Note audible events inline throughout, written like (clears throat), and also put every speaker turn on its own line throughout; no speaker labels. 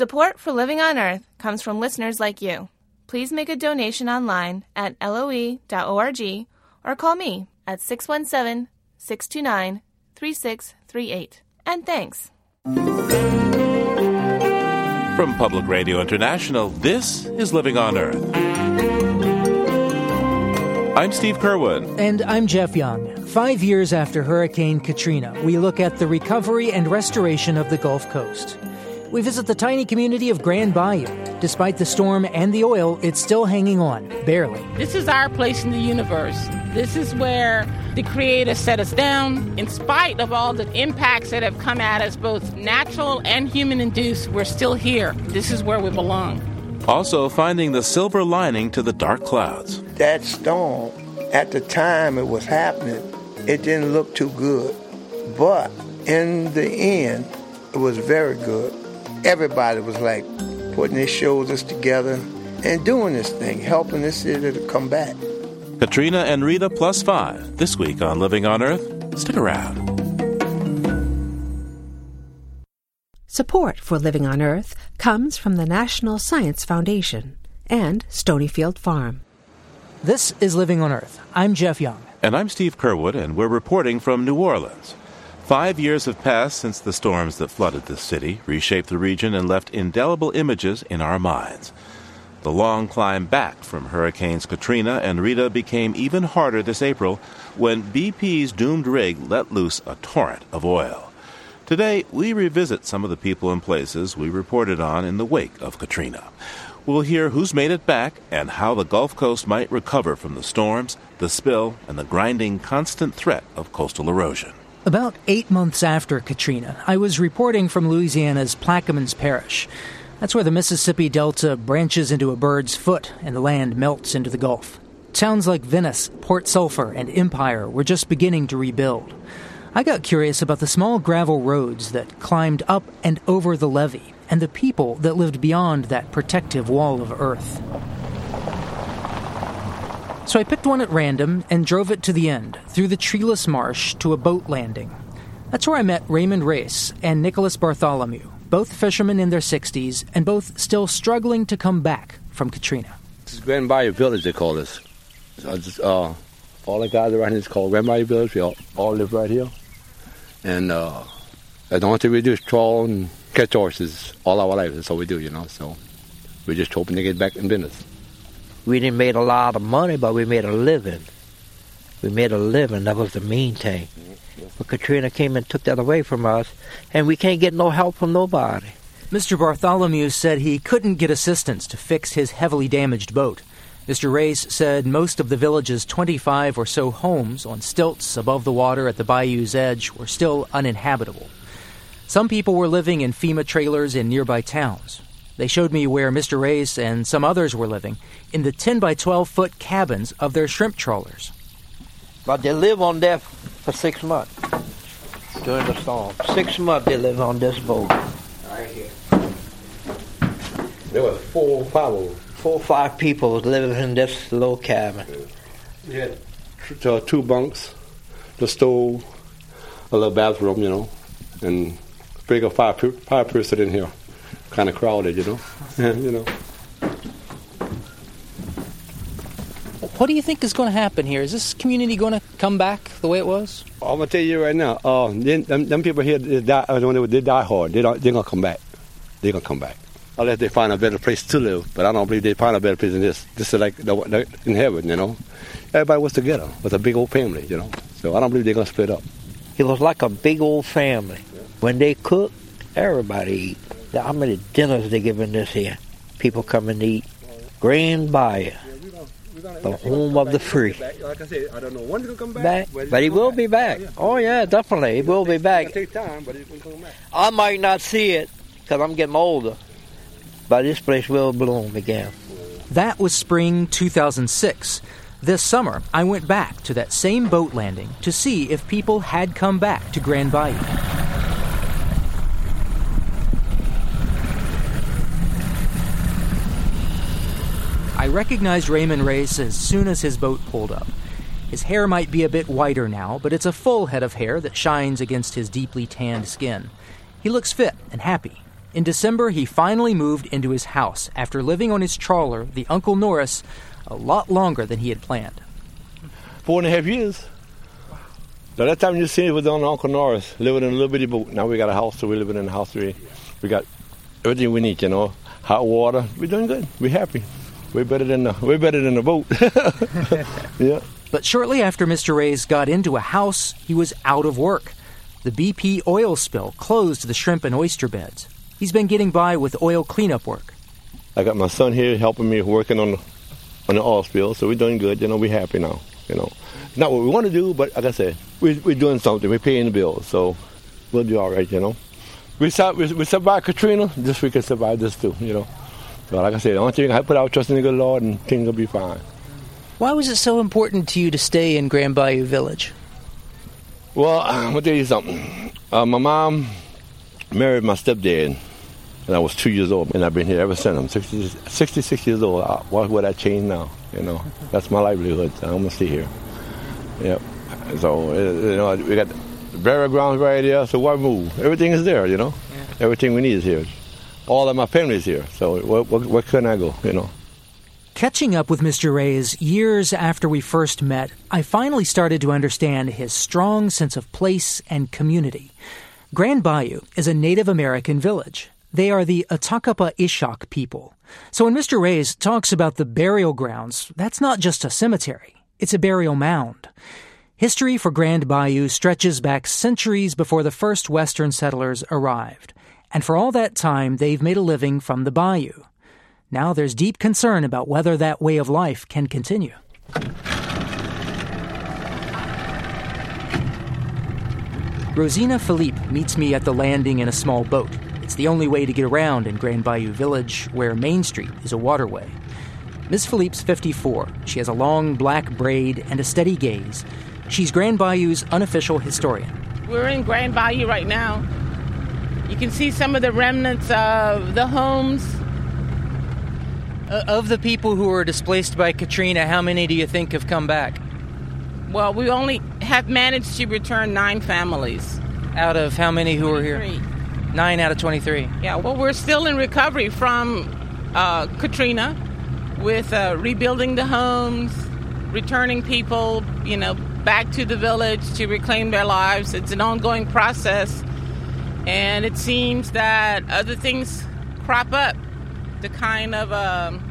Support for Living on Earth comes from listeners like you. Please make a donation online at loe.org or call me at 617 629 3638. And thanks.
From Public Radio International, this is Living on Earth. I'm Steve Curwood.
And I'm Jeff Young. Five years after Hurricane Katrina, we look at the recovery and restoration of the Gulf Coast. We visit the tiny community of Grand Bayou. Despite the storm and the oil, it's still hanging on, barely.
This is our place in the universe. This is where the Creator set us down. In spite of all the impacts that have come at us, both natural and human induced, we're still here. This is where we belong.
Also, finding the silver lining to the dark clouds.
That storm, at the time it was happening, it didn't look too good. But in the end, it was very good everybody was like putting their shoulders together and doing this thing, helping this city to come back.
Katrina and Rita plus five this week on Living on Earth. Stick around.
Support for Living on Earth comes from the National Science Foundation and Stonyfield Farm.
This is Living on Earth. I'm Jeff Young.
And I'm Steve Curwood, and we're reporting from New Orleans. Five years have passed since the storms that flooded the city reshaped the region and left indelible images in our minds. The long climb back from Hurricanes Katrina and Rita became even harder this April when BP's doomed rig let loose a torrent of oil. Today, we revisit some of the people and places we reported on in the wake of Katrina. We'll hear who's made it back and how the Gulf Coast might recover from the storms, the spill, and the grinding constant threat of coastal erosion.
About eight months after Katrina, I was reporting from Louisiana's Plaquemines Parish. That's where the Mississippi Delta branches into a bird's foot and the land melts into the Gulf. Towns like Venice, Port Sulphur, and Empire were just beginning to rebuild. I got curious about the small gravel roads that climbed up and over the levee and the people that lived beyond that protective wall of earth. So I picked one at random and drove it to the end, through the treeless marsh to a boat landing. That's where I met Raymond Race and Nicholas Bartholomew, both fishermen in their 60s and both still struggling to come back from Katrina.
This is Grand Bayou Village, they call this. So just, uh, all the guys around here is called Grand Bayou Village. We all, all live right here. And uh, the only thing we do is trawl and catch horses all our lives. That's all we do, you know. So we're just hoping to get back in business
we didn't make a lot of money, but we made a living. We made a living. That was the main thing. But Katrina came and took that away from us, and we can't get no help from nobody.
Mr. Bartholomew said he couldn't get assistance to fix his heavily damaged boat. Mr. Race said most of the village's 25 or so homes on stilts above the water at the bayou's edge were still uninhabitable. Some people were living in FEMA trailers in nearby towns. They showed me where Mr. Race and some others were living in the 10 by 12 foot cabins of their shrimp trawlers.
But they live on there for six months during the storm. Six months they live on this boat. Right here.
There were four, five of them.
Four or five people living in this little cabin.
We had uh, two bunks, the stove, a little bathroom, you know, and big a five, five person in here kind of crowded, you know. (laughs) you know.
What do you think is going to happen here? Is this community going to come back the way it was?
I'm gonna tell you right now. Uh, them, them people here, they die, they, they die hard. They don't, they're gonna come back. They're gonna come back unless they find a better place to live. But I don't believe they find a better place than this. This is like the, in heaven, you know. Everybody was together with a big old family, you know. So I don't believe they're gonna split up.
It was like a big old family. When they cook, everybody eat. How many dinners they giving this here? People coming to eat. Grand Bayou, the home of the free.
Like I said, I don't know when he'll come
back, but he will be back. Oh yeah, definitely, he will be back.
Take time, but he's gonna come back.
I might not see it because I'm getting older, but this place will bloom again.
That was spring 2006. This summer, I went back to that same boat landing to see if people had come back to Grand Bayou. I recognized Raymond Race as soon as his boat pulled up. His hair might be a bit whiter now, but it's a full head of hair that shines against his deeply tanned skin. He looks fit and happy. In December, he finally moved into his house after living on his trawler, the Uncle Norris, a lot longer than he had planned.
Four and a half years. The that time you see it was on Uncle Norris, living in a little bitty boat. Now we got a house, so we're living in a house. We, we got everything we need, you know. Hot water. We're doing good. We're happy. We're better than the, we're better than the boat. (laughs) yeah.
But shortly after Mr. Reyes got into a house, he was out of work. The BP oil spill closed the shrimp and oyster beds. He's been getting by with oil cleanup work.
I got my son here helping me working on the, on the oil spill, so we're doing good. You know, we're happy now. You know, not what we want to do, but like I said, we, we're doing something. We're paying the bills, so we'll do all right. You know, we, we, we survived Katrina. This we can survive this too. You know, so like I said, the only thing I put out trust in the good Lord, and things will be fine.
Why was it so important to you to stay in Grand Bayou Village?
Well, (clears throat) I'm gonna tell you something. Uh, my mom married my stepdad and I was two years old, and I've been here ever since. I'm 60, 66 years old. Why would I change now? You know, that's my livelihood. I'm gonna stay here. Yep. So you know, we got the burial grounds right there. So why move? Everything is there. You know, yeah. everything we need is here. All of my family is here. So where, where, where can I go? You know.
Catching up with Mr. Reyes years after we first met, I finally started to understand his strong sense of place and community. Grand Bayou is a Native American village. They are the Atakapa Ishak people. So when Mr. Reyes talks about the burial grounds, that's not just a cemetery. It's a burial mound. History for Grand Bayou stretches back centuries before the first Western settlers arrived. And for all that time, they've made a living from the bayou. Now there's deep concern about whether that way of life can continue. Rosina Philippe meets me at the landing in a small boat. It's the only way to get around in Grand Bayou Village, where Main Street is a waterway. Miss Philippe's 54. She has a long black braid and a steady gaze. She's Grand Bayou's unofficial historian.
We're in Grand Bayou right now. You can see some of the remnants of the homes.
Uh, of the people who were displaced by Katrina, how many do you think have come back?
Well, we only have managed to return nine families.
Out of how many who were here? Nine out of 23.
Yeah, well, we're still in recovery from uh, Katrina with uh, rebuilding the homes, returning people, you know, back to the village to reclaim their lives. It's an ongoing process. And it seems that other things crop up to kind of um,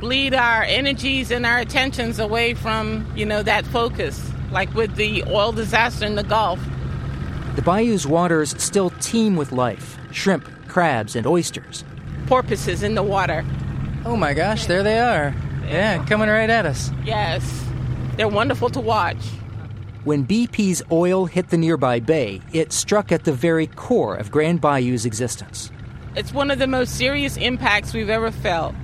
bleed our energies and our attentions away from, you know, that focus, like with the oil disaster in the Gulf.
The bayou's waters still teem with life shrimp, crabs, and oysters.
Porpoises in the water.
Oh my gosh, there they are. Yeah, coming right at us.
Yes, they're wonderful to watch.
When BP's oil hit the nearby bay, it struck at the very core of Grand Bayou's existence.
It's one of the most serious impacts we've ever felt.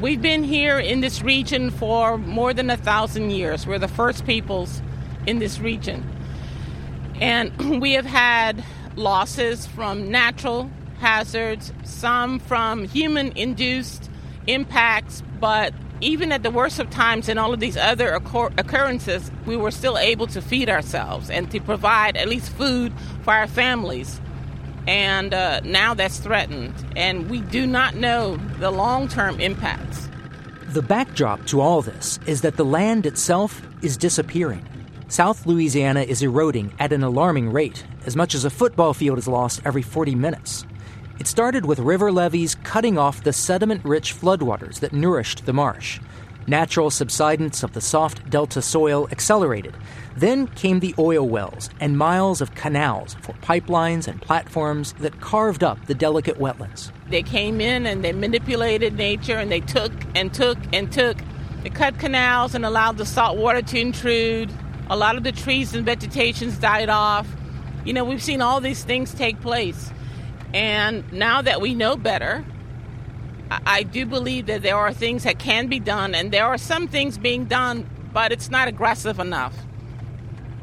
We've been here in this region for more than a thousand years. We're the first peoples in this region. And (clears throat) we have had losses from natural hazards, some from human induced impacts, but even at the worst of times and all of these other occur- occurrences, we were still able to feed ourselves and to provide at least food for our families. And uh, now that's threatened, and we do not know the long term impacts.
The backdrop to all this is that the land itself is disappearing. South Louisiana is eroding at an alarming rate, as much as a football field is lost every 40 minutes. It started with river levees cutting off the sediment rich floodwaters that nourished the marsh. Natural subsidence of the soft delta soil accelerated. Then came the oil wells and miles of canals for pipelines and platforms that carved up the delicate wetlands.
They came in and they manipulated nature and they took and took and took. They cut canals and allowed the salt water to intrude. A lot of the trees and vegetations died off. You know, we've seen all these things take place. And now that we know better, I do believe that there are things that can be done, and there are some things being done, but it's not aggressive enough.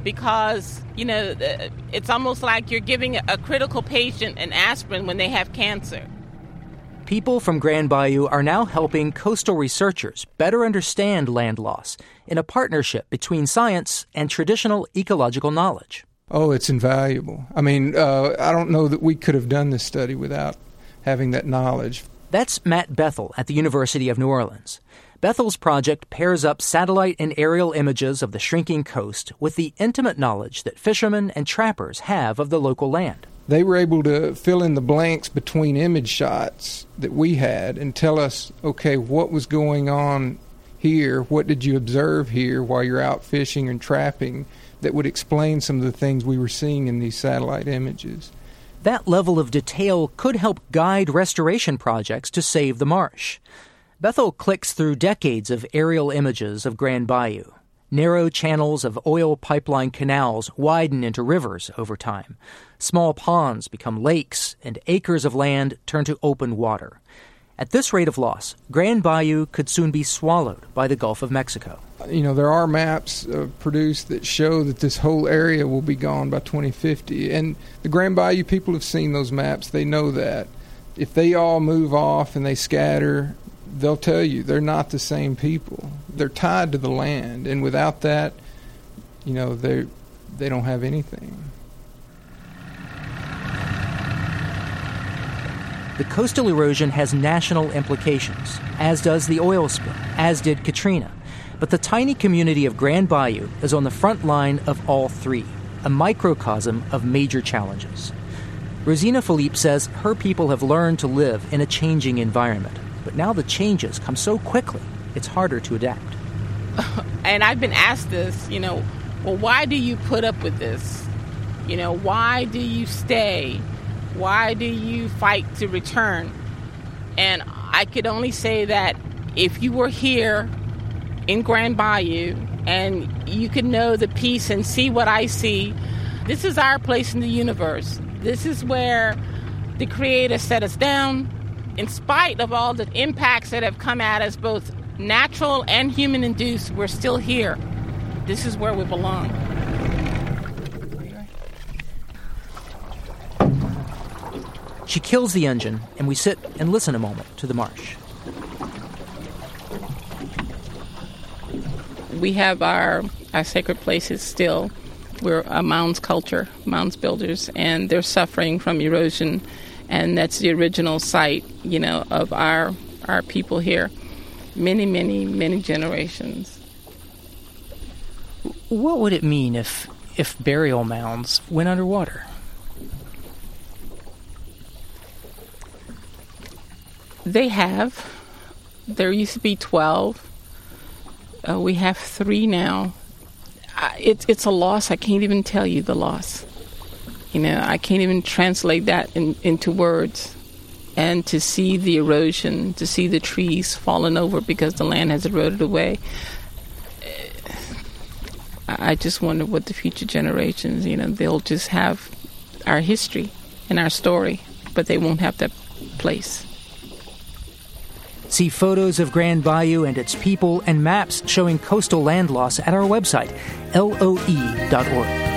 Because, you know, uh, it's almost like you're giving a critical patient an aspirin when they have cancer.
People from Grand Bayou are now helping coastal researchers better understand land loss in a partnership between science and traditional ecological knowledge.
Oh, it's invaluable. I mean, uh, I don't know that we could have done this study without having that knowledge.
That's Matt Bethel at the University of New Orleans. Bethel's project pairs up satellite and aerial images of the shrinking coast with the intimate knowledge that fishermen and trappers have of the local land.
They were able to fill in the blanks between image shots that we had and tell us, okay, what was going on here? What did you observe here while you're out fishing and trapping? That would explain some of the things we were seeing in these satellite images.
That level of detail could help guide restoration projects to save the marsh. Bethel clicks through decades of aerial images of Grand Bayou. Narrow channels of oil pipeline canals widen into rivers over time. Small ponds become lakes, and acres of land turn to open water. At this rate of loss, Grand Bayou could soon be swallowed by the Gulf of Mexico.
You know, there are maps uh, produced that show that this whole area will be gone by 2050. And the Grand Bayou people have seen those maps, they know that. If they all move off and they scatter, they'll tell you they're not the same people. They're tied to the land, and without that, you know, they they don't have anything.
The coastal erosion has national implications, as does the oil spill, as did Katrina. But the tiny community of Grand Bayou is on the front line of all three, a microcosm of major challenges. Rosina Philippe says her people have learned to live in a changing environment, but now the changes come so quickly, it's harder to adapt. (laughs)
And I've been asked this, you know, well, why do you put up with this? You know, why do you stay? Why do you fight to return? And I could only say that if you were here in Grand Bayou and you could know the peace and see what I see, this is our place in the universe. This is where the Creator set us down. In spite of all the impacts that have come at us, both natural and human induced, we're still here. This is where we belong.
She kills the engine, and we sit and listen a moment to the marsh.
We have our, our sacred places still. We're a mounds culture, mounds builders, and they're suffering from erosion, and that's the original site, you know, of our our people here. Many, many, many generations.
What would it mean if if burial mounds went underwater?
They have. There used to be 12. Uh, we have three now. Uh, it's it's a loss. I can't even tell you the loss. You know, I can't even translate that in, into words. And to see the erosion, to see the trees falling over because the land has eroded away, I just wonder what the future generations, you know, they'll just have our history and our story, but they won't have that place.
See photos of Grand Bayou and its people and maps showing coastal land loss at our website, loe.org.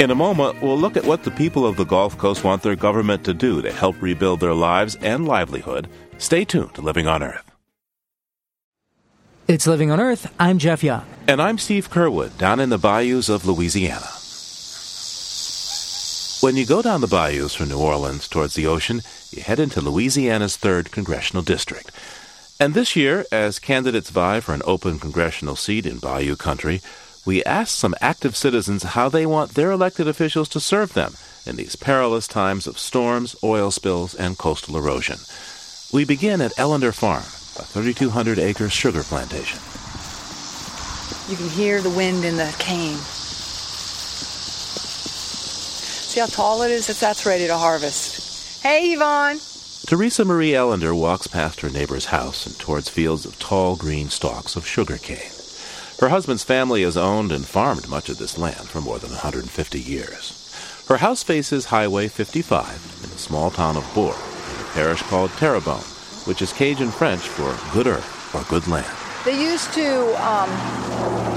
In a moment, we'll look at what the people of the Gulf Coast want their government to do to help rebuild their lives and livelihood. Stay tuned to Living on Earth.
It's Living on Earth. I'm Jeff Young.
And I'm Steve Curwood, down in the bayous of Louisiana. When you go down the bayous from New Orleans towards the ocean, you head into Louisiana's 3rd Congressional District. And this year, as candidates vie for an open congressional seat in Bayou Country, we asked some active citizens how they want their elected officials to serve them in these perilous times of storms, oil spills, and coastal erosion. We begin at Ellender Farm, a 3,200 acre sugar plantation.
You can hear the wind in the cane. See how tall it is? That's, that's ready to harvest. Hey, Yvonne!
Teresa Marie Ellender walks past her neighbor's house and towards fields of tall green stalks of sugar cane. Her husband's family has owned and farmed much of this land for more than 150 years. Her house faces Highway 55 in the small town of Bourg, in a parish called Terrebonne, which is Cajun French for good earth or good land.
They used to um,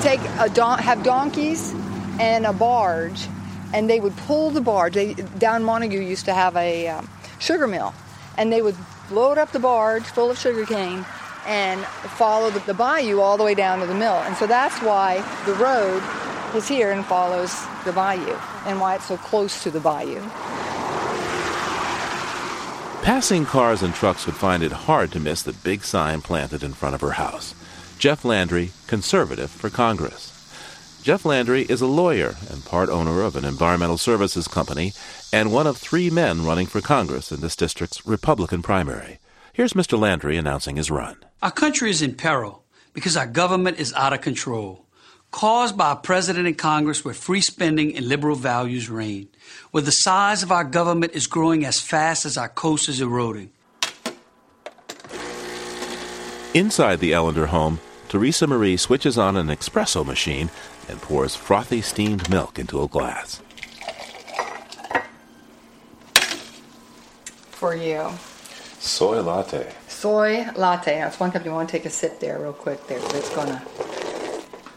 take a don- have donkeys and a barge, and they would pull the barge. They, down Montegut used to have a um, sugar mill, and they would load up the barge full of sugar cane and follow the, the bayou all the way down to the mill. And so that's why the road is here and follows the bayou and why it's so close to the bayou.
Passing cars and trucks would find it hard to miss the big sign planted in front of her house. Jeff Landry, conservative for Congress. Jeff Landry is a lawyer and part owner of an environmental services company and one of three men running for Congress in this district's Republican primary. Here's Mr. Landry announcing his run.
Our country is in peril because our government is out of control, caused by a president and Congress where free spending and liberal values reign, where the size of our government is growing as fast as our coast is eroding.
Inside the Ellender home, Teresa Marie switches on an espresso machine and pours frothy steamed milk into a glass.
For you.
Soy latte.
Soy latte. That's one cup. You want to take a sip there, real quick. There, it's gonna.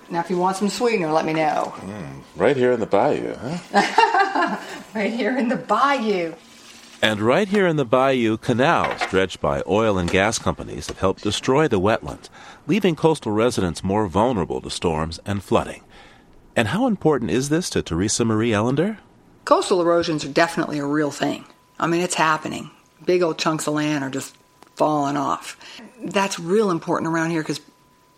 Now, if you want some sweetener, let me know.
Mm, right here in the bayou, huh? (laughs)
right here in the bayou.
And right here in the bayou, canals dredged by oil and gas companies have helped destroy the wetlands, leaving coastal residents more vulnerable to storms and flooding. And how important is this to Teresa Marie Ellender?
Coastal erosions are definitely a real thing. I mean, it's happening. Big old chunks of land are just falling off. That's real important around here because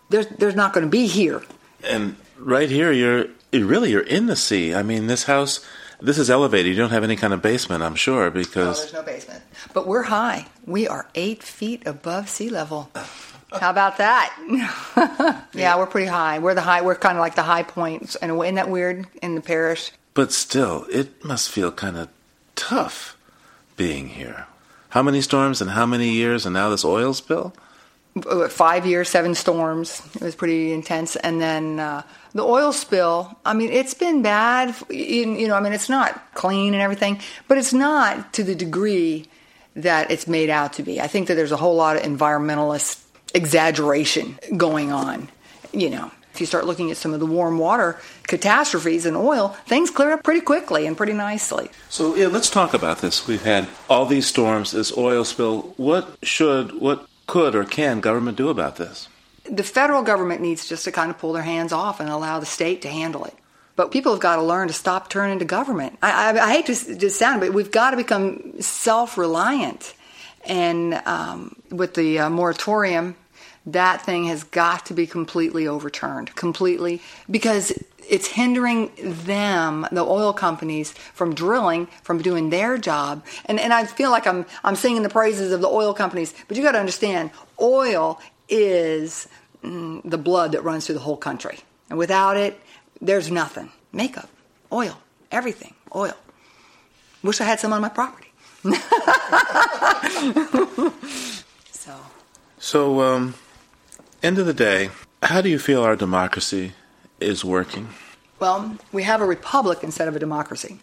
there's there's not going to be here.
And right here, you're really you're in the sea. I mean, this house, this is elevated. You don't have any kind of basement, I'm sure, because
no, there's no basement. But we're high. We are eight feet above sea level. How about that? (laughs) yeah, we're pretty high. We're the high. We're kind of like the high points, and isn't that weird in the parish?
But still, it must feel kind of tough being here. How many storms and how many years, and now this oil spill?
Five years, seven storms. It was pretty intense, and then uh, the oil spill. I mean, it's been bad. You know, I mean, it's not clean and everything, but it's not to the degree that it's made out to be. I think that there's a whole lot of environmentalist exaggeration going on. You know, if you start looking at some of the warm water catastrophes in oil, things clear up pretty quickly and pretty nicely.
So, yeah, let's talk about this. We've had all these storms, this oil spill. What should, what could or can government do about this?
The federal government needs just to kind of pull their hands off and allow the state to handle it. But people have got to learn to stop turning to government. I, I, I hate to just sound, but we've got to become self-reliant. And um, with the uh, moratorium that thing has got to be completely overturned, completely, because it's hindering them, the oil companies, from drilling, from doing their job. And, and I feel like I'm, I'm singing the praises of the oil companies, but you got to understand, oil is mm, the blood that runs through the whole country. And without it, there's nothing. Makeup, oil, everything, oil. Wish I had some on my property. (laughs) so.
So, um, end of the day, how do you feel our democracy is working?
Well, we have a republic instead of a democracy.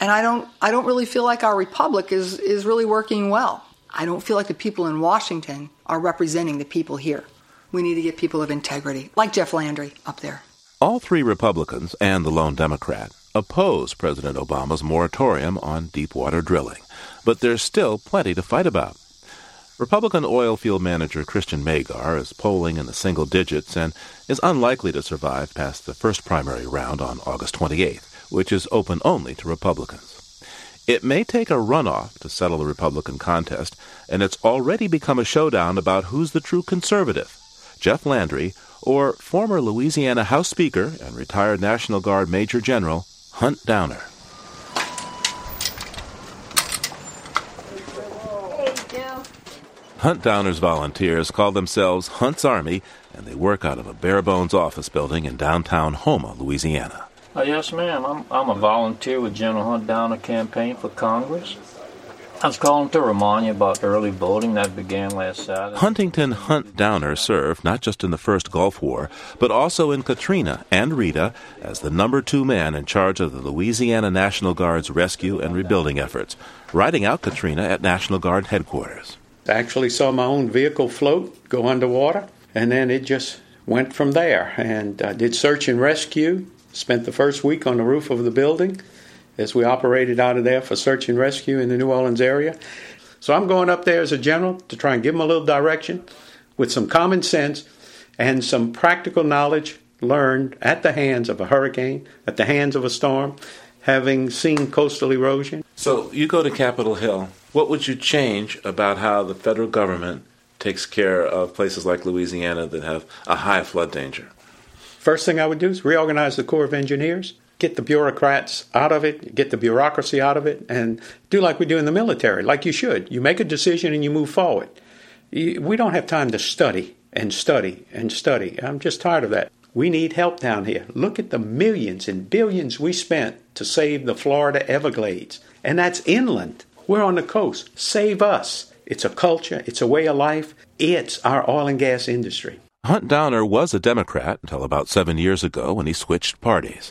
And I don't I don't really feel like our republic is is really working well. I don't feel like the people in Washington are representing the people here. We need to get people of integrity, like Jeff Landry up there.
All three Republicans and the lone Democrat oppose President Obama's moratorium on deepwater drilling, but there's still plenty to fight about. Republican oil field manager Kristian Magar is polling in the single digits and is unlikely to survive past the first primary round on August 28th, which is open only to Republicans. It may take a runoff to settle the Republican contest, and it's already become a showdown about who's the true conservative Jeff Landry or former Louisiana House Speaker and retired National Guard Major General Hunt Downer. Hunt Downer's volunteers call themselves Hunt's Army, and they work out of a bare bones office building in downtown Houma, Louisiana.
Uh, yes, ma'am. I'm, I'm a volunteer with General Hunt Downer campaign for Congress. I was calling to remind you about early voting that began last Saturday.
Huntington Hunt Downer served not just in the first Gulf War, but also in Katrina and Rita as the number two man in charge of the Louisiana National Guard's rescue and rebuilding efforts, riding out Katrina at National Guard headquarters.
I actually saw my own vehicle float, go underwater, and then it just went from there. And I did search and rescue, spent the first week on the roof of the building as we operated out of there for search and rescue in the New Orleans area. So I'm going up there as a general to try and give them a little direction with some common sense and some practical knowledge learned at the hands of a hurricane, at the hands of a storm, having seen coastal erosion.
So you go to Capitol Hill. What would you change about how the federal government takes care of places like Louisiana that have a high flood danger?
First thing I would do is reorganize the Corps of Engineers, get the bureaucrats out of it, get the bureaucracy out of it, and do like we do in the military, like you should. You make a decision and you move forward. We don't have time to study and study and study. I'm just tired of that. We need help down here. Look at the millions and billions we spent to save the Florida Everglades. And that's inland. We're on the coast. Save us. It's a culture, it's a way of life, it's our oil and gas industry.
Hunt Downer was a Democrat until about seven years ago when he switched parties.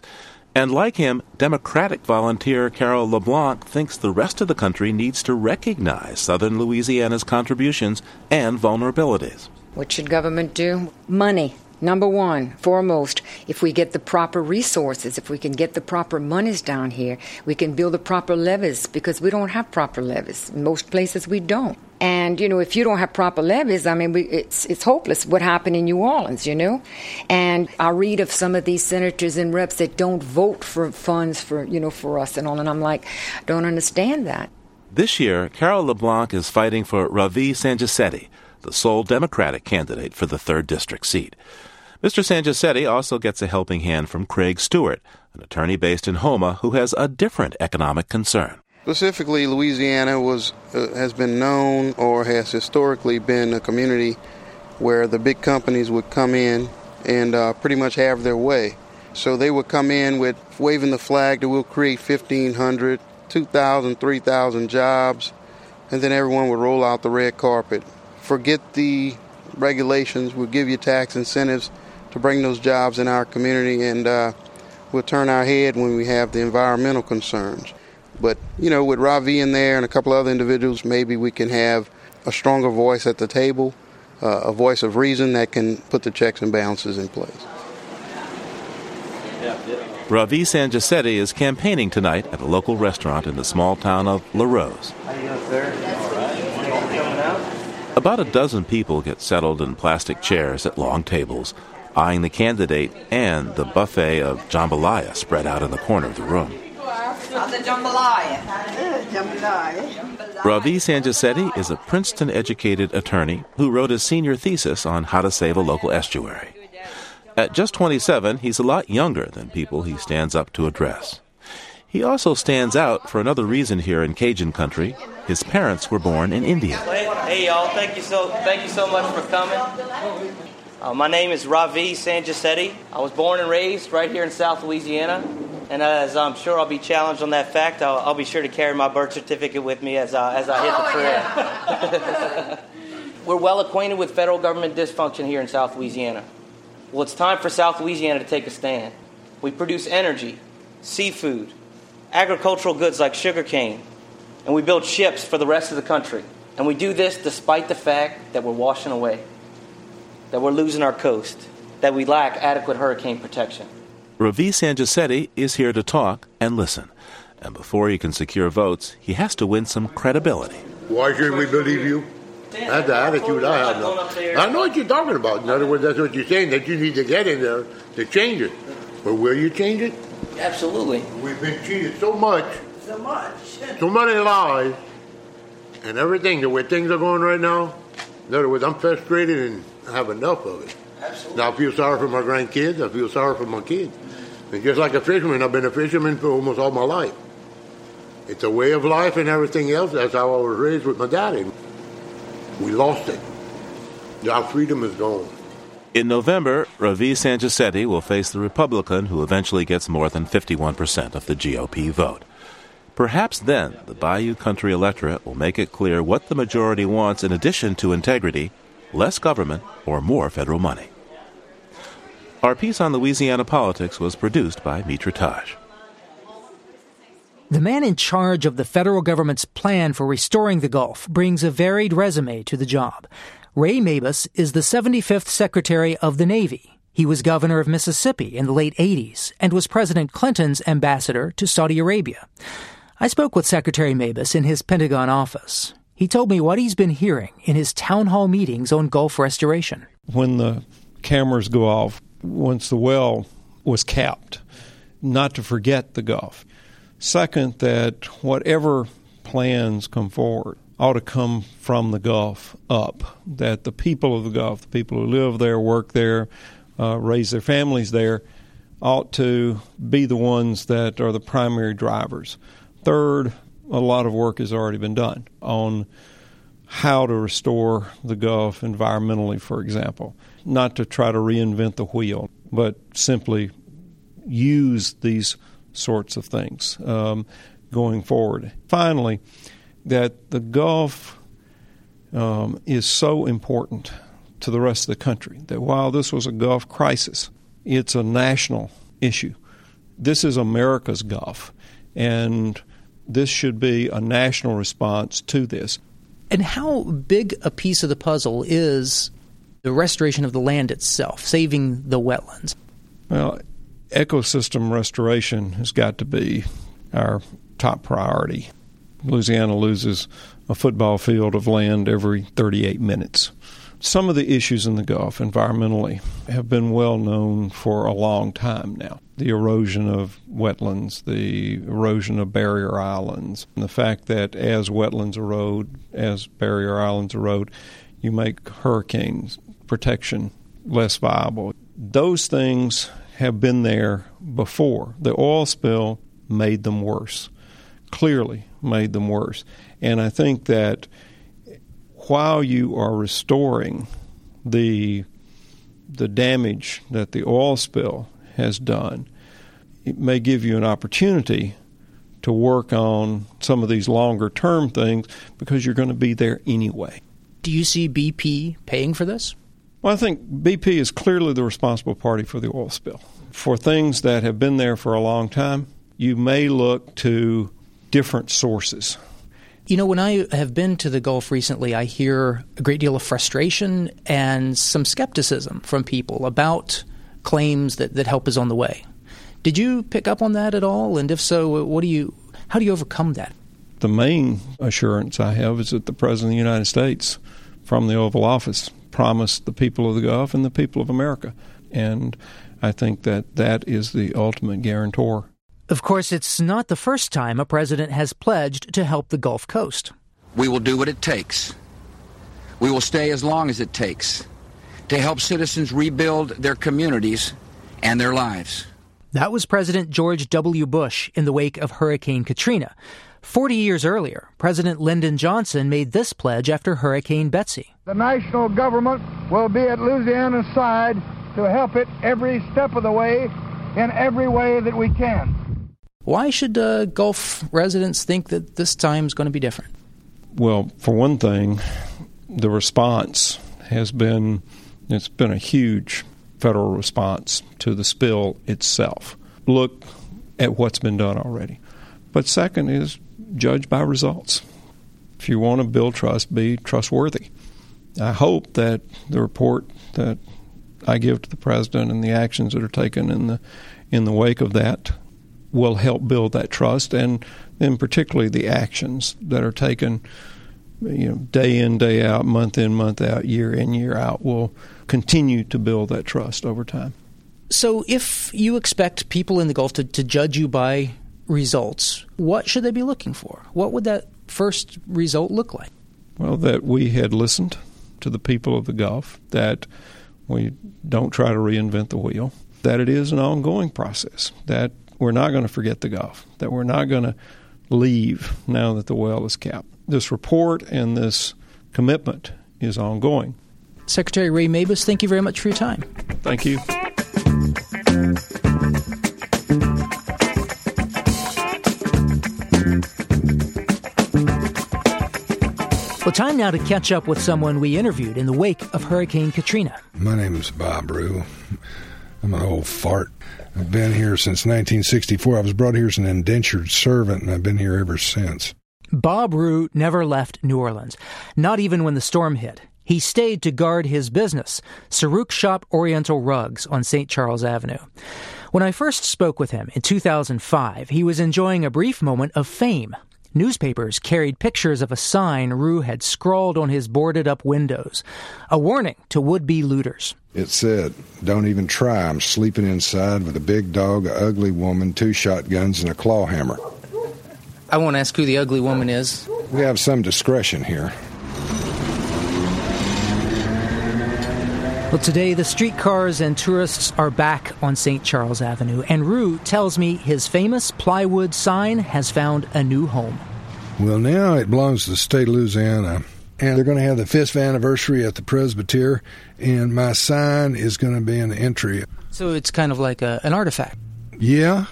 And like him, Democratic volunteer Carol LeBlanc thinks the rest of the country needs to recognize southern Louisiana's contributions and vulnerabilities.
What should government do? Money. Number one, foremost, if we get the proper resources, if we can get the proper monies down here, we can build the proper levees because we don't have proper levees. Most places we don't. And you know, if you don't have proper levees, I mean, we, it's it's hopeless. What happened in New Orleans, you know? And I read of some of these senators and reps that don't vote for funds for you know for us and all, and I'm like, don't understand that.
This year, Carol LeBlanc is fighting for Ravi Sangisetty, the sole Democratic candidate for the third district seat. Mr. Sangisetty also gets a helping hand from Craig Stewart, an attorney based in Houma who has a different economic concern.
Specifically, Louisiana was uh, has been known or has historically been a community where the big companies would come in and uh, pretty much have their way. So they would come in with waving the flag that we'll create 1,500, 2,000, 3,000 jobs, and then everyone would roll out the red carpet. Forget the regulations, we'll give you tax incentives to bring those jobs in our community, and uh, we'll turn our head when we have the environmental concerns. But, you know, with Ravi in there and a couple other individuals, maybe we can have a stronger voice at the table, uh, a voice of reason that can put the checks and balances in place.
Ravi Sangisetty is campaigning tonight at a local restaurant in the small town of Larose. About a dozen people get settled in plastic chairs at long tables, eyeing the candidate and the buffet of jambalaya spread out in the corner of the room. Ravi Sangisetty is a Princeton educated attorney who wrote his senior thesis on how to save a local estuary. At just 27, he's a lot younger than people he stands up to address. He also stands out for another reason here in Cajun country. His parents were born in India.
Hey y'all, thank you so thank you so much for coming. Uh, my name is Ravi Sangisetty. I was born and raised right here in South Louisiana. And as I'm sure I'll be challenged on that fact, I'll, I'll be sure to carry my birth certificate with me as, I, as I hit the trail. (laughs) We're well acquainted with federal government dysfunction here in South Louisiana. Well, it's time for South Louisiana to take a stand. We produce energy, seafood, agricultural goods like sugarcane, and we build ships for the rest of the country. And we do this despite the fact that we're washing away, that we're losing our coast, that we lack adequate hurricane protection.
Ravi Sangisetty is here to talk and listen. And before he can secure votes, he has to win some credibility.
Why should we believe you? That's the attitude I have now. I know what you're talking about. In other words, that's what you're saying, that you need to get in there to change it. But will you change it?
Absolutely.
We've been cheated so much,
So much. (laughs)
so many lies, and everything, the way things are going right now. In other words, I'm frustrated and I have enough of it.
Absolutely.
Now I feel sorry for my grandkids. I feel sorry for my kids. And just like a fisherman, I've been a fisherman for almost all my life. It's a way of life and everything else. That's how I was raised with my daddy. We lost it. Our freedom is gone.
In November, Ravi Sangisetty will face the Republican who eventually gets more than 51% of the GOP vote. Perhaps then the Bayou Country electorate will make it clear what the majority wants in addition to integrity, less government, or more federal money. Our piece on Louisiana politics was produced by Mitra Taj.
The man in charge of the federal government's plan for restoring the Gulf brings a varied resume to the job. Ray Mabus is the 75th Secretary of the Navy. He was governor of Mississippi in the late 80s and was President Clinton's ambassador to Saudi Arabia. I spoke with Secretary Mabus in his Pentagon office. He told me what he's been hearing in his town hall meetings on Gulf restoration.
When the cameras go off, once the well was capped, not to forget the Gulf. Second, that whatever plans come forward ought to come from the Gulf up, that the people of the Gulf, the people who live there, work there, uh, raise their families there, ought to be the ones that are the primary drivers. Third, a lot of work has already been done on how to restore the Gulf environmentally, for example. Not to try to reinvent the wheel, but simply use these sorts of things um, going forward. Finally, that the Gulf um, is so important to the rest of the country that while this was a Gulf crisis, it's a national issue. This is America's Gulf, and this should be a national response to this.
And how big a piece of the puzzle is the restoration of the land itself, saving the wetlands?
Well, ecosystem restoration has got to be our top priority. Louisiana loses a football field of land every 38 minutes. Some of the issues in the Gulf environmentally have been well known for a long time now. The erosion of wetlands, the erosion of barrier islands, and the fact that as wetlands erode, as barrier islands erode, you make hurricanes protection less viable. Those things have been there before. The oil spill made them worse, clearly made them worse. And I think that while you are restoring the the damage that the oil spill has done, it may give you an opportunity to work on some of these longer term things because you're going to be there anyway.
Do you see BP paying for this?
Well, I think BP is clearly the responsible party for the oil spill. For things that have been there for a long time, you may look to different sources.
You know, when I have been to the Gulf recently, I hear a great deal of frustration and some skepticism from people about claims that, that help is on the way. Did you pick up on that at all? And if so, what do you how do you overcome that?
The main assurance I have is that the President of the United States from the Oval Office promised the people of the Gulf and the people of America. And I think that that is the ultimate guarantor.
Of course, it's not the first time a president has pledged to help the Gulf Coast.
We will do what it takes. We will stay as long as it takes to help citizens rebuild their communities and their lives.
That was President George W. Bush in the wake of Hurricane Katrina. Forty years earlier, President Lyndon Johnson made this pledge after Hurricane Betsy.
The national government will be at Louisiana's side to help it every step of the way in every way that we can.
Why should uh, Gulf residents think that this time is going to be different?
Well, for one thing, the response has been it's been a huge federal response to the spill itself. Look at what's been done already. But second is judge by results. If you want to build trust, be trustworthy. I hope that the report that I give to the president and the actions that are taken in the in the wake of that will help build that trust, and then particularly the actions that are taken, you know, day in, day out, month in, month out, year in, year out, will continue to build that trust over time.
So, if you expect people in the Gulf to, to judge you by results, what should they be looking for? What would that first result look like?
Well, that we had listened to the people of the Gulf, that we don't try to reinvent the wheel, that it is an ongoing process, that we're not going to forget the Gulf, that we're not going to leave now that the well is capped. This report and this commitment is ongoing.
Secretary Ray Mabus, thank you very much for your time.
Thank you.
Well, time now to catch up with someone we interviewed in the wake of Hurricane Katrina.
My name is Bob Rue. I'm an old fart. I've been here since 1964. I was brought here as an indentured servant, and I've been here ever since.
Bob Rue never left New Orleans, not even when the storm hit. He stayed to guard his business, Sarouk Shop Oriental Rugs on St. Charles Avenue. When I first spoke with him in 2005, he was enjoying a brief moment of fame. Newspapers carried pictures of a sign Rue had scrawled on his boarded up windows, a warning to would be looters.
It said, Don't even try. I'm sleeping inside with a big dog, a ugly woman, two shotguns, and a claw hammer.
I won't ask who the ugly woman is.
We have some discretion here.
Well, today the streetcars and tourists are back on St. Charles Avenue, and Rue tells me his famous plywood sign has found a new home.
Well, now it belongs to the state of Louisiana, and they're going to have the fifth anniversary at the Presbytery, and my sign is going to be in the entry.
So it's kind of like a, an artifact.
Yeah.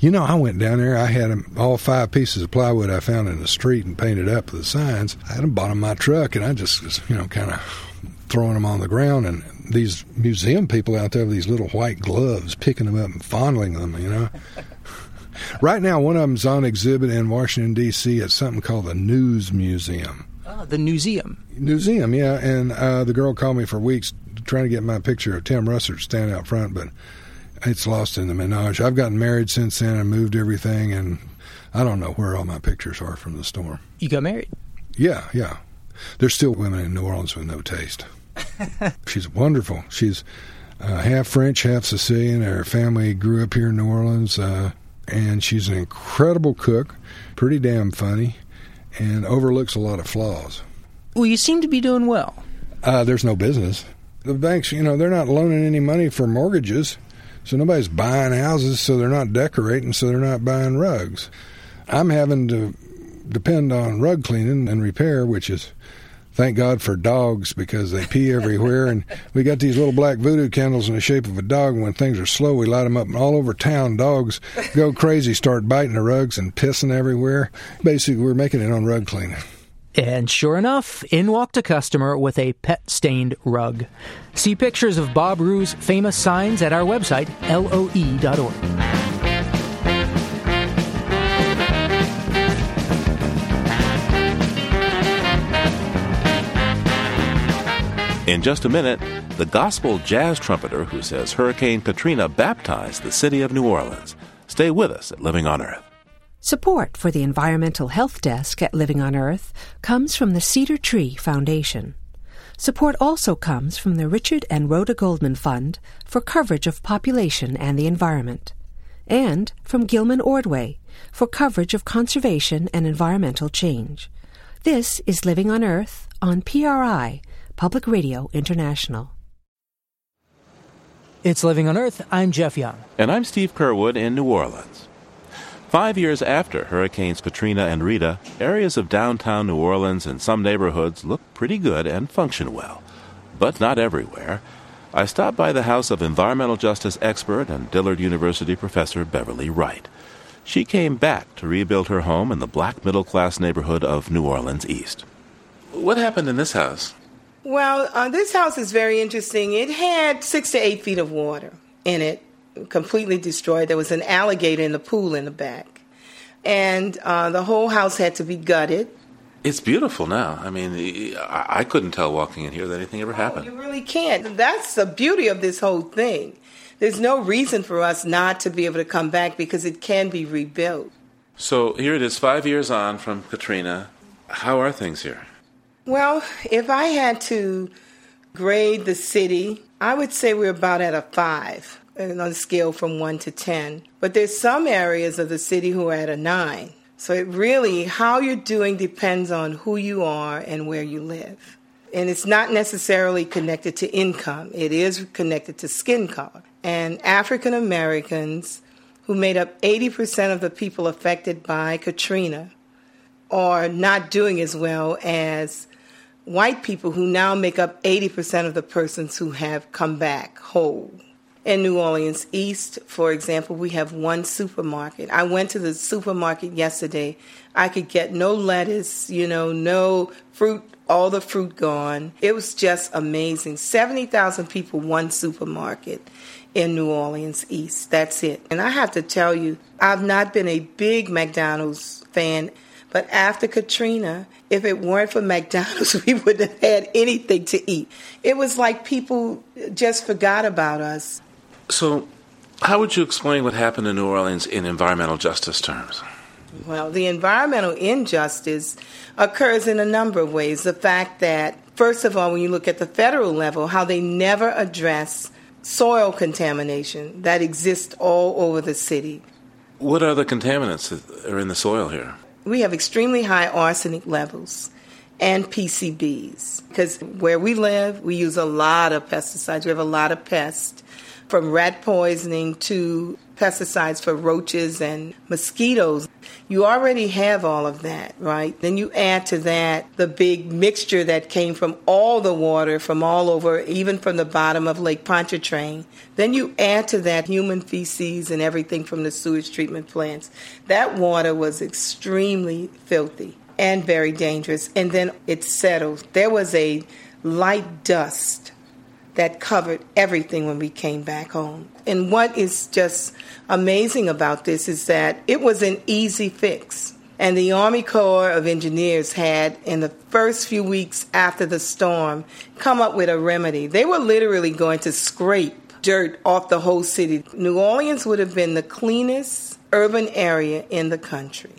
You know, I went down there. I had them, all five pieces of plywood I found in the street and painted up with the signs. I had them bought in my truck, and I just was, you know, kind of throwing them on the ground. And these museum people out there with these little white gloves, picking them up and fondling them, you know. (laughs) right now, one of them's on exhibit in Washington, D.C. at something called the Newseum.
Ah, the museum.
Museum, yeah. And uh, the girl called me for weeks trying to get my picture of Tim Russert standing out front, but it's lost in the menage. I've gotten married since then and moved everything, and I don't know where all my pictures are from the storm.
You got married?
Yeah, yeah. There's still women in New Orleans with no taste. (laughs) She's wonderful. She's uh, half French, half Sicilian. Her family grew up here in New Orleans, uh, and she's an incredible cook, pretty damn funny, and overlooks a lot of flaws.
Well, you seem to be doing well.
Uh, there's no business. The banks, you know, they're not loaning any money for mortgages, so nobody's buying houses, so they're not decorating, so they're not buying rugs. I'm having to depend on rug cleaning and repair, which is thank God for dogs because they pee everywhere. and we got these little black voodoo candles in the shape of a dog. When things are slow, we light them up, and all over town, dogs go crazy, start biting the rugs and pissing everywhere. Basically, we're making it on rug cleaning.
And sure enough, in walked a customer with a pet stained rug. See pictures of Bob Rue's famous signs at our website, loe.org.
In just a minute, the gospel jazz trumpeter who says Hurricane Katrina baptized the city of New Orleans. Stay with us at Living on Earth.
Support for the Environmental Health Desk at Living on Earth comes from the Cedar Tree Foundation. Support also comes from the Richard and Rhoda Goldman Fund for coverage of population and the environment, and from Gilman Ordway for coverage of conservation and environmental change. This is Living on Earth on PRI, Public Radio International.
It's Living on Earth. I'm Jeff Young.
And I'm Steve Curwood in New Orleans. Five years after Hurricanes Katrina and Rita, areas of downtown New Orleans and some neighborhoods look pretty good and function well. But not everywhere. I stopped by the house of environmental justice expert and Dillard University professor Beverly Wright. She came back to rebuild her home in the black middle class neighborhood of New Orleans East. What happened in this house?
Well, uh, this house is very interesting. It had six to eight feet of water in it, completely destroyed. There was an alligator in the pool in the back. And uh, the whole house had to be gutted.
It's beautiful now. I mean, I, I couldn't tell walking in here that anything ever happened.
You really can't. That's the beauty of this whole thing. There's no reason for us not to be able to come back because it can be rebuilt.
So here it is, five years on from Katrina. How are things here?
Well, if I had to grade the city, I would say we're about at a five on a scale from one to ten. But there's some areas of the city who are at a nine. So it really, how you're doing depends on who you are and where you live. And it's not necessarily connected to income, it is connected to skin color. And African Americans, who made up 80% of the people affected by Katrina, are not doing as well as white people who now make up 80% of the persons who have come back whole. In New Orleans East, for example, we have one supermarket. I went to the supermarket yesterday. I could get no lettuce, you know, no fruit, all the fruit gone. It was just amazing. 70,000 people, one supermarket in New Orleans East. That's it. And I have to tell you, I've not been a big McDonald's fan but after Katrina, if it weren't for McDonald's, (laughs) we wouldn't have had anything to eat. It was like people just forgot about us.
So, how would you explain what happened in New Orleans in environmental justice terms?
Well, the environmental injustice occurs in a number of ways. The fact that, first of all, when you look at the federal level, how they never address soil contamination that exists all over the city.
What are the contaminants that are in the soil here?
We have extremely high arsenic levels and PCBs because where we live, we use a lot of pesticides. We have a lot of pests from rat poisoning to pesticides for roaches and mosquitoes. You already have all of that, right? Then you add to that the big mixture that came from all the water from all over, even from the bottom of Lake Pontchartrain. Then you add to that human feces and everything from the sewage treatment plants. That water was extremely filthy and very dangerous. And then it settled. There was a light dust that covered everything when we came back home. And what is just amazing about this is that it was an easy fix. And the Army Corps of Engineers had, in the first few weeks after the storm, come up with a remedy. They were literally going to scrape dirt off the whole city. New Orleans would have been the cleanest urban area in the country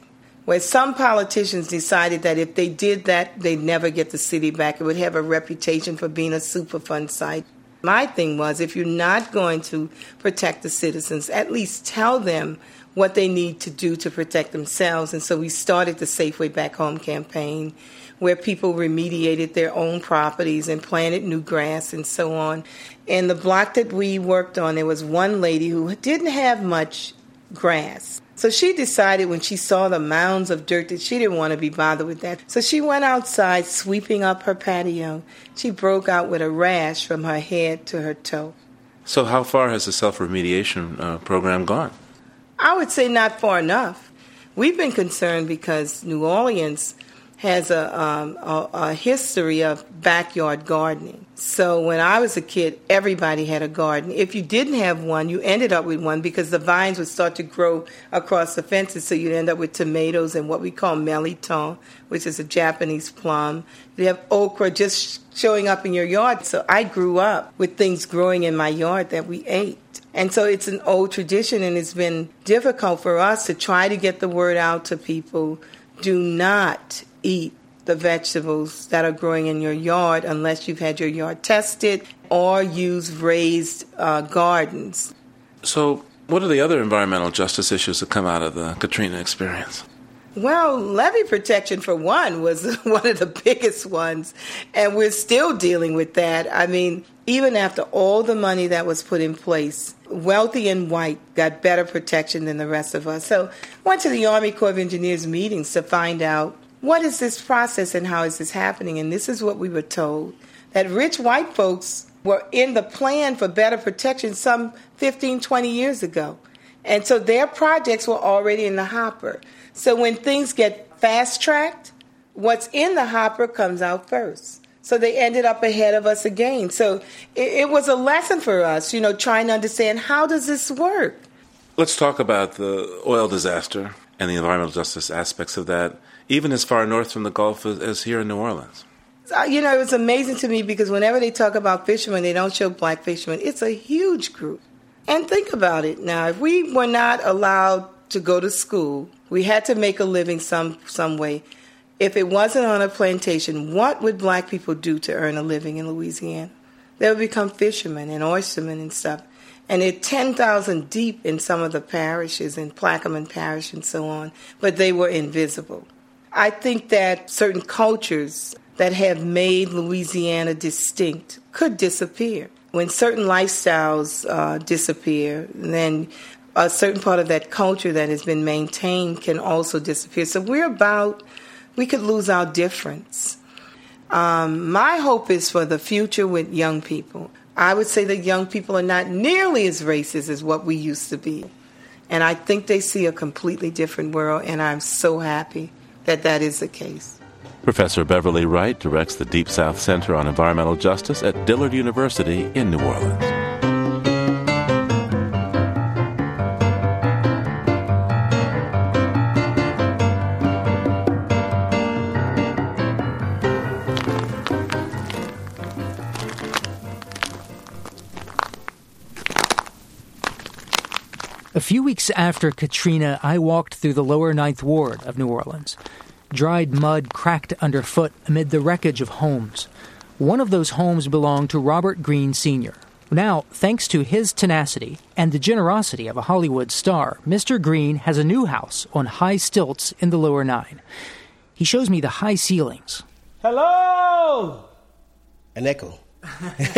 where some politicians decided that if they did that, they'd never get the city back. It would have a reputation for being a Superfund site. My thing was if you're not going to protect the citizens, at least tell them what they need to do to protect themselves. And so we started the Safeway Back Home campaign, where people remediated their own properties and planted new grass and so on. And the block that we worked on, there was one lady who didn't have much grass. So she decided when she saw the mounds of dirt that she didn't want to be bothered with that. So she went outside sweeping up her patio. She broke out with a rash from her head to her toe.
So, how far has the self remediation uh, program gone?
I would say not far enough. We've been concerned because New Orleans has a, um, a, a, history of backyard gardening. So when I was a kid, everybody had a garden. If you didn't have one, you ended up with one because the vines would start to grow across the fences. So you'd end up with tomatoes and what we call melitón, which is a Japanese plum. You have okra just showing up in your yard. So I grew up with things growing in my yard that we ate. And so it's an old tradition, and it's been difficult for us to try to get the word out to people. Do not eat the vegetables that are growing in your yard unless you've had your yard tested or use raised uh, gardens.
So, what are the other environmental justice issues that come out of the Katrina experience?
Well, levee protection, for one, was (laughs) one of the biggest ones, and we're still dealing with that. I mean, even after all the money that was put in place, wealthy and white got better protection than the rest of us. So, went to the Army Corps of Engineers meetings to find out what is this process and how is this happening? And this is what we were told that rich white folks were in the plan for better protection some 15, 20 years ago. And so their projects were already in the hopper. So when things get fast tracked, what's in the hopper comes out first. So they ended up ahead of us again. So it, it was a lesson for us, you know, trying to understand how does this work?
Let's talk about the oil disaster and the environmental justice aspects of that even as far north from the Gulf as, as here in New Orleans.
You know, it's amazing to me because whenever they talk about fishermen, they don't show black fishermen. It's a huge group. And think about it now. If we were not allowed to go to school, we had to make a living some some way. If it wasn't on a plantation, what would black people do to earn a living in Louisiana? They would become fishermen and oystermen and stuff. And they're 10,000 deep in some of the parishes, in Plaquemine Parish and so on, but they were invisible. I think that certain cultures that have made Louisiana distinct could disappear. When certain lifestyles uh, disappear, then a certain part of that culture that has been maintained can also disappear. So we're about, we could lose our difference. Um, my hope is for the future with young people. I would say that young people are not nearly as racist as what we used to be. And I think they see a completely different world, and I'm so happy that that is the case.
Professor Beverly Wright directs the Deep South Center on Environmental Justice at Dillard University in New Orleans.
Weeks after Katrina, I walked through the lower Ninth Ward of New Orleans. Dried mud cracked underfoot amid the wreckage of homes. One of those homes belonged to Robert Greene Sr. Now, thanks to his tenacity and the generosity of a Hollywood star, Mr. Greene has a new house on high stilts in the lower nine. He shows me the high ceilings.
Hello! An echo. (laughs)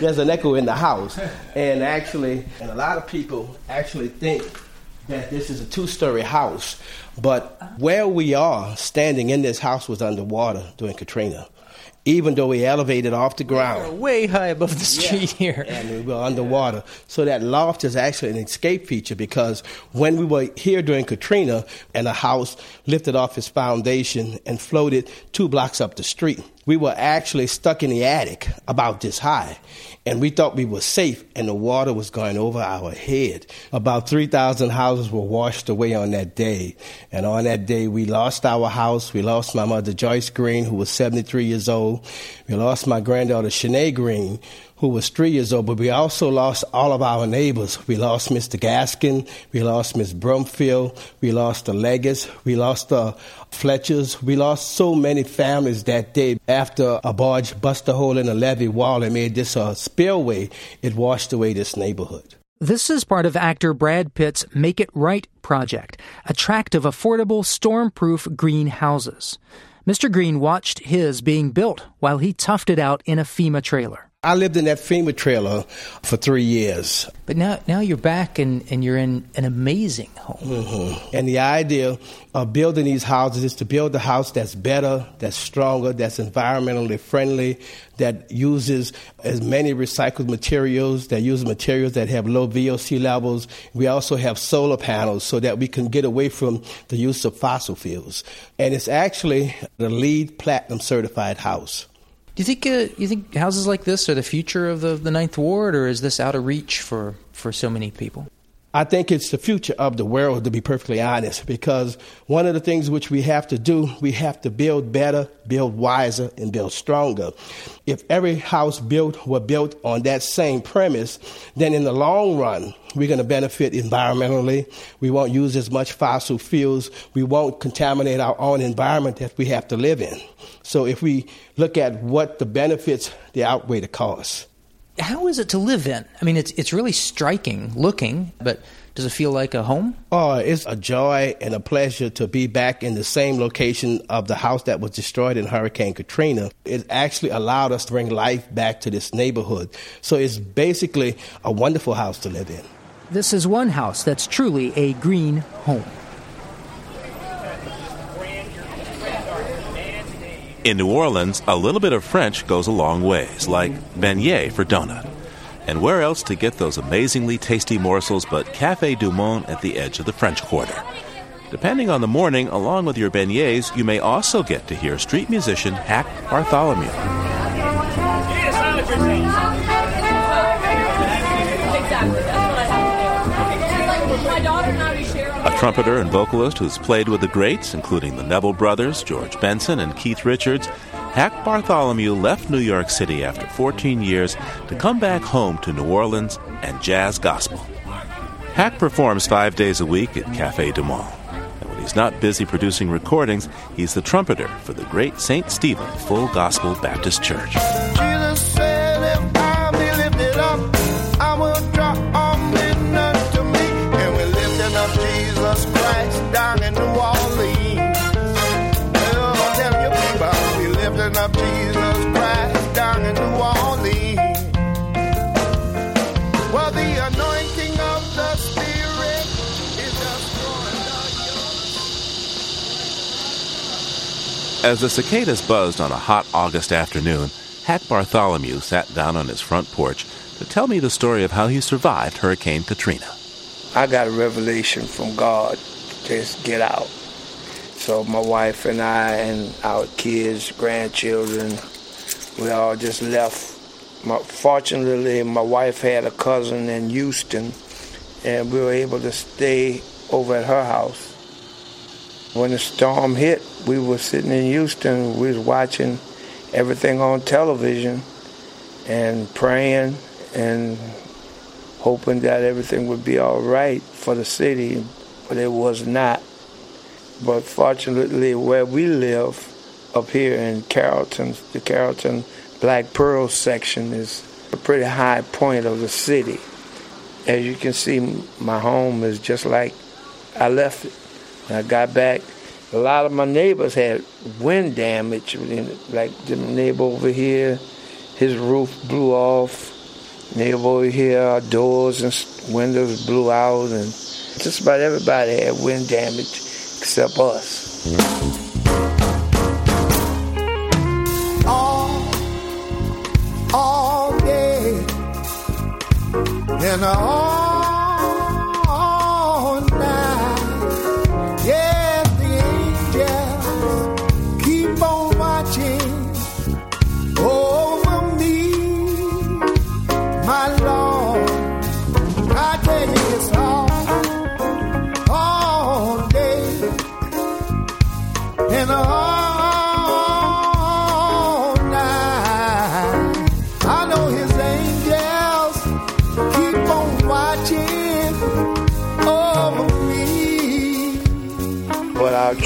There's an echo in the house. And actually, and a lot of people actually think that this is a two story house. But where we are standing in this house was underwater during Katrina even though we elevated off the ground.
we way high above the street
yeah.
here.
And we were underwater. So that loft is actually an escape feature because when we were here during Katrina and the house lifted off its foundation and floated two blocks up the street, we were actually stuck in the attic about this high. And we thought we were safe, and the water was going over our head. About 3,000 houses were washed away on that day. And on that day, we lost our house. We lost my mother, Joyce Green, who was 73 years old. We lost my granddaughter, Shanae Greene, who was three years old, but we also lost all of our neighbors. We lost Mr. Gaskin, we lost Miss Brumfield, we lost the Leggets, we lost the Fletchers. We lost so many families that day after a barge bust a hole in the levee wall and made this a spillway. It washed away this neighborhood.
This is part of actor Brad Pitt's Make It Right project, a tract of affordable, storm-proof green houses. Mr. Greene watched his being built while he toughed it out in a FEMA trailer.
I lived in that FEMA trailer for three years.
But now, now you're back and, and you're in an amazing home.
Mm-hmm. And the idea of building these houses is to build a house that's better, that's stronger, that's environmentally friendly, that uses as many recycled materials, that uses materials that have low VOC levels. We also have solar panels so that we can get away from the use of fossil fuels. And it's actually the LEED platinum certified house.
Do you think uh, you think houses like this are the future of the, the Ninth Ward, or is this out of reach for, for so many people?
I think it's the future of the world, to be perfectly honest, because one of the things which we have to do, we have to build better, build wiser, and build stronger. If every house built were built on that same premise, then in the long run, we're going to benefit environmentally. We won't use as much fossil fuels. We won't contaminate our own environment that we have to live in. So if we look at what the benefits, they outweigh the costs.
How is it to live in? I mean, it's it's really striking looking, but does it feel like a home?
Oh, it's a joy and a pleasure to be back in the same location of the house that was destroyed in Hurricane Katrina. It actually allowed us to bring life back to this neighborhood. So it's basically a wonderful house to live in.
This is one house that's truly a green home.
In New Orleans, a little bit of French goes a long ways, like beignet for donut. And where else to get those amazingly tasty morsels but Cafe Du Monde at the edge of the French Quarter? Depending on the morning, along with your beignets, you may also get to hear street musician Hack Bartholomew. A trumpeter and vocalist who's played with the greats, including the Neville Brothers, George Benson, and Keith Richards, Hack Bartholomew left New York City after 14 years to come back home to New Orleans and jazz gospel. Hack performs five days a week at Cafe Du Monde. And when he's not busy producing recordings, he's the trumpeter for the great St. Stephen Full Gospel Baptist Church. As the cicadas buzzed on a hot August afternoon, Hack Bartholomew sat down on his front porch to tell me the story of how he survived Hurricane Katrina.
I got a revelation from God just get out. So my wife and I and our kids, grandchildren, we all just left. My, fortunately, my wife had a cousin in Houston, and we were able to stay over at her house. When the storm hit, we were sitting in Houston. We was watching everything on television and praying and hoping that everything would be all right for the city, but it was not. But fortunately, where we live up here in Carrollton, the Carrollton Black Pearl section is a pretty high point of the city. As you can see, my home is just like I left it. When I got back, a lot of my neighbors had wind damage. Like the neighbor over here, his roof blew off. Neighbor over here, our doors and windows blew out, and just about everybody had wind damage except us.
Mm.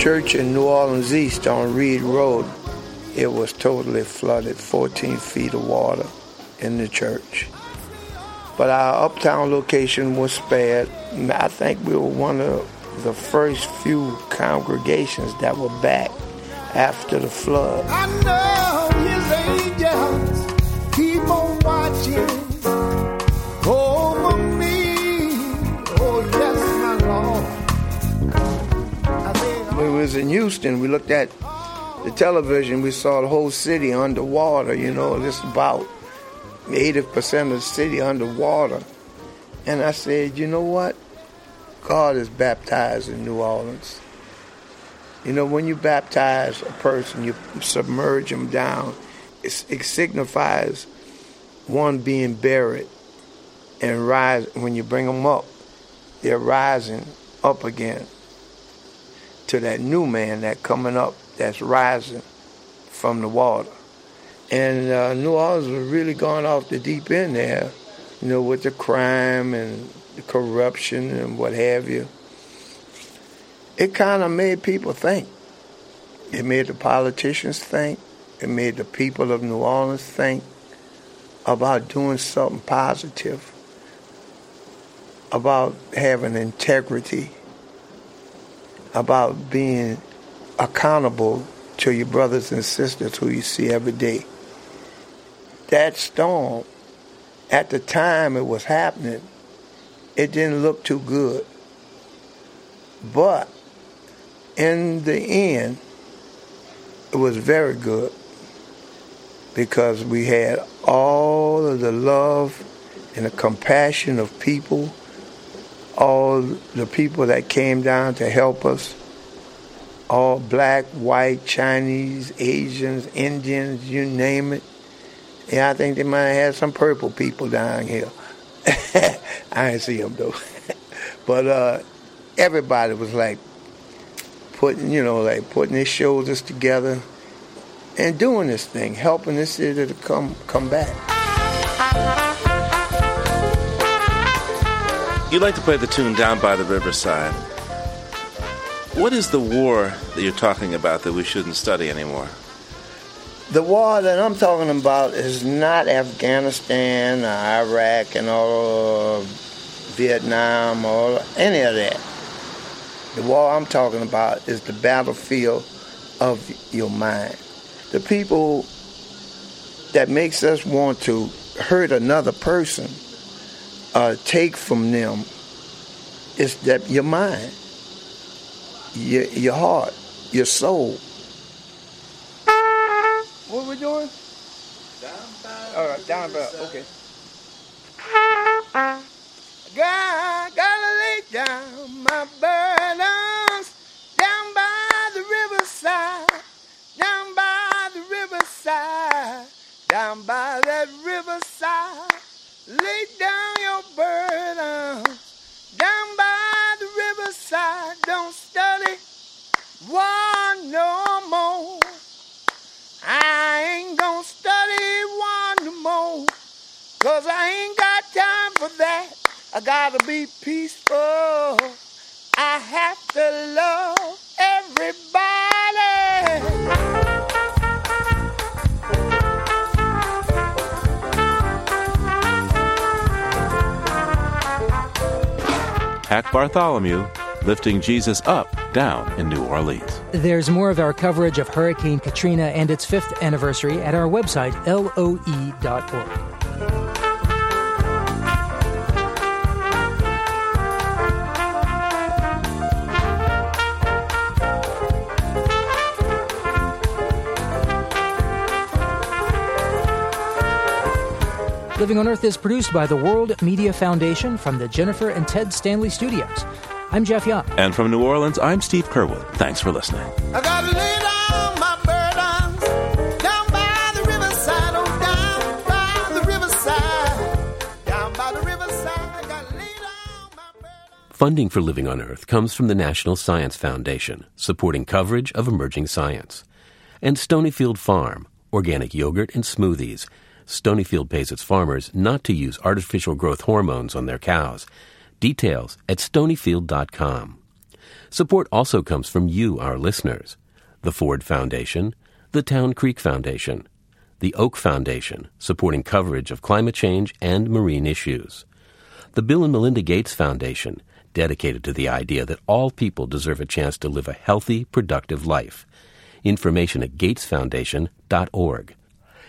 Church in New Orleans East on Reed Road, it was totally flooded, 14 feet of water in the church. But our uptown location was spared. I think we were one of the first few congregations that were back after the flood. Was in Houston, we looked at the television, we saw the whole city underwater, you know, just about 80% of the city underwater. And I said, you know what? God is baptized in New Orleans. You know, when you baptize a person, you submerge them down, it, it signifies one being buried and rise. When you bring them up, they're rising up again to that new man that coming up that's rising from the water. And uh, New Orleans was really going off the deep end there, you know, with the crime and the corruption and what have you. It kind of made people think. It made the politicians think. It made the people of New Orleans think about doing something positive, about having integrity about being accountable to your brothers and sisters who you see every day. That storm, at the time it was happening, it didn't look too good. But in the end, it was very good because we had all of the love and the compassion of people all the people that came down to help us, all black, white, Chinese, Asians, Indians, you name it. Yeah, I think they might have had some purple people down here. (laughs) I didn't see them though. (laughs) but uh, everybody was like putting, you know, like putting their shoulders together and doing this thing, helping this city to come come back.
You like to play the tune Down by the Riverside. What is the war that you're talking about that we shouldn't study anymore?
The war that I'm talking about is not Afghanistan or Iraq and all Vietnam or any of that. The war I'm talking about is the battlefield of your mind. The people that makes us want to hurt another person uh, take from them is that your mind, your, your heart, your soul. What are we doing? Down by. All right, down by. Okay. God, gotta lay down my burdens down by the riverside, down by the riverside, down by that riverside. Lay down down by the riverside. Don't study one no more. I ain't gonna study one no more. Cause I ain't got time for that.
I gotta be peaceful. I have to love everybody.
Hack Bartholomew lifting Jesus up down in New Orleans.
There's more of our coverage of Hurricane Katrina and its fifth anniversary at our website, loe.org. Living on Earth is produced by the World Media Foundation from the Jennifer and Ted Stanley Studios. I'm Jeff Young.
And from New Orleans, I'm Steve Curwood. Thanks for listening.
I gotta lay down my burdens down by the riverside, oh, down by the riverside, down by the riverside. Gotta lay down.
Funding for Living on Earth comes from the National Science Foundation, supporting coverage of emerging science, and Stonyfield Farm, organic yogurt and smoothies. Stonyfield pays its farmers not to use artificial growth hormones on their cows. Details at stonyfield.com. Support also comes from you, our listeners. The Ford Foundation, the Town Creek Foundation, the Oak Foundation, supporting coverage of climate change and marine issues. The Bill and Melinda Gates Foundation, dedicated to the idea that all people deserve a chance to live a healthy, productive life. Information at gatesfoundation.org